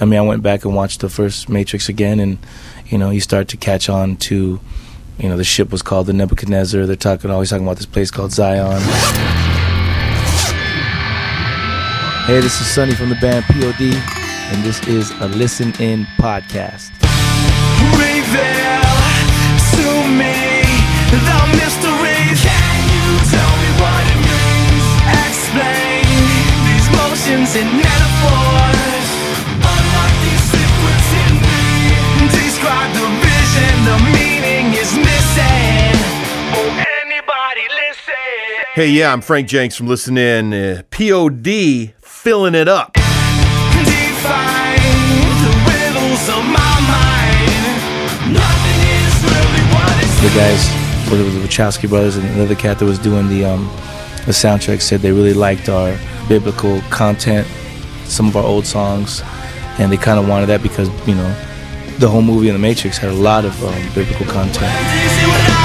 I mean, I went back and watched the first Matrix again, and you know, you start to catch on to, you know, the ship was called the Nebuchadnezzar. They're talking always talking about this place called Zion. Hey, this is Sonny from the band POD, and this is a Listen In podcast. Hey, yeah, I'm Frank Jenks from Listen In. Uh, POD filling it up. The guys, whether it was the Wachowski brothers and another cat that was doing the um, the soundtrack, said they really liked our biblical content, some of our old songs, and they kind of wanted that because you know the whole movie in the Matrix had a lot of um, biblical content.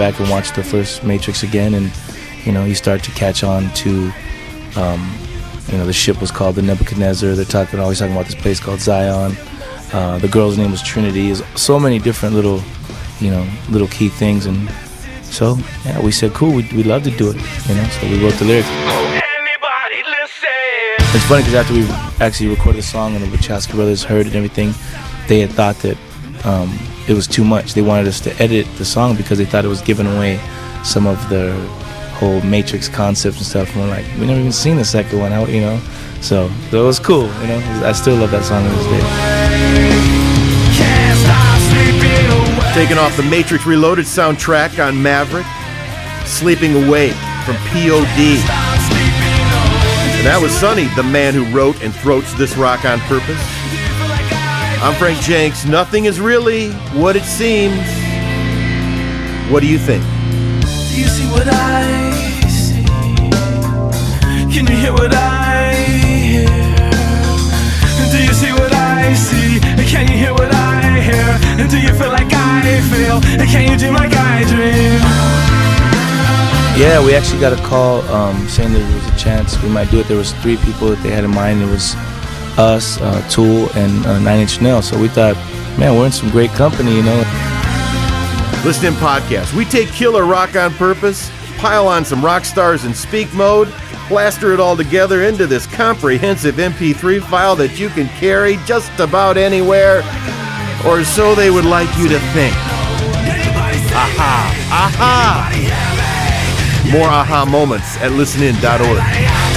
Back and watch the first Matrix again, and you know, you start to catch on to, um, you know, the ship was called the Nebuchadnezzar. They're talking always talking about this place called Zion. Uh, the girl's name was Trinity. There's so many different little, you know, little key things, and so yeah, we said, cool, we'd, we'd love to do it, you know. So we wrote the lyrics. Anybody listen? It's funny because after we actually recorded the song and the Wachowski brothers heard it and everything, they had thought that um, it was too much. They wanted us to edit the song because they thought it was giving away some of the whole Matrix concepts and stuff. And we're like, we never even seen the second one out, you know. So, it was cool, you know. I still love that song to this day. Taking off the Matrix Reloaded soundtrack on Maverick. Sleeping Awake from POD. And that was Sonny, the man who wrote and throats this rock on purpose. I'm Frank Jenks. Nothing is really what it seems. What do you think? Do you see what I see? Can you hear what I hear? Do you see what I see? Can you hear what I hear? Do you feel like I feel? Can you dream like I dream? Yeah, we actually got a call um, saying that there was a chance we might do it. There was three people that they had in mind. It was us, uh, Tool, and uh, Nine Inch Nails. So we thought, man, we're in some great company, you know. Listen in podcast. We take killer rock on purpose, pile on some rock stars in speak mode, plaster it all together into this comprehensive MP3 file that you can carry just about anywhere, or so they would like you to think. Aha! Aha! More aha moments at listenin.org.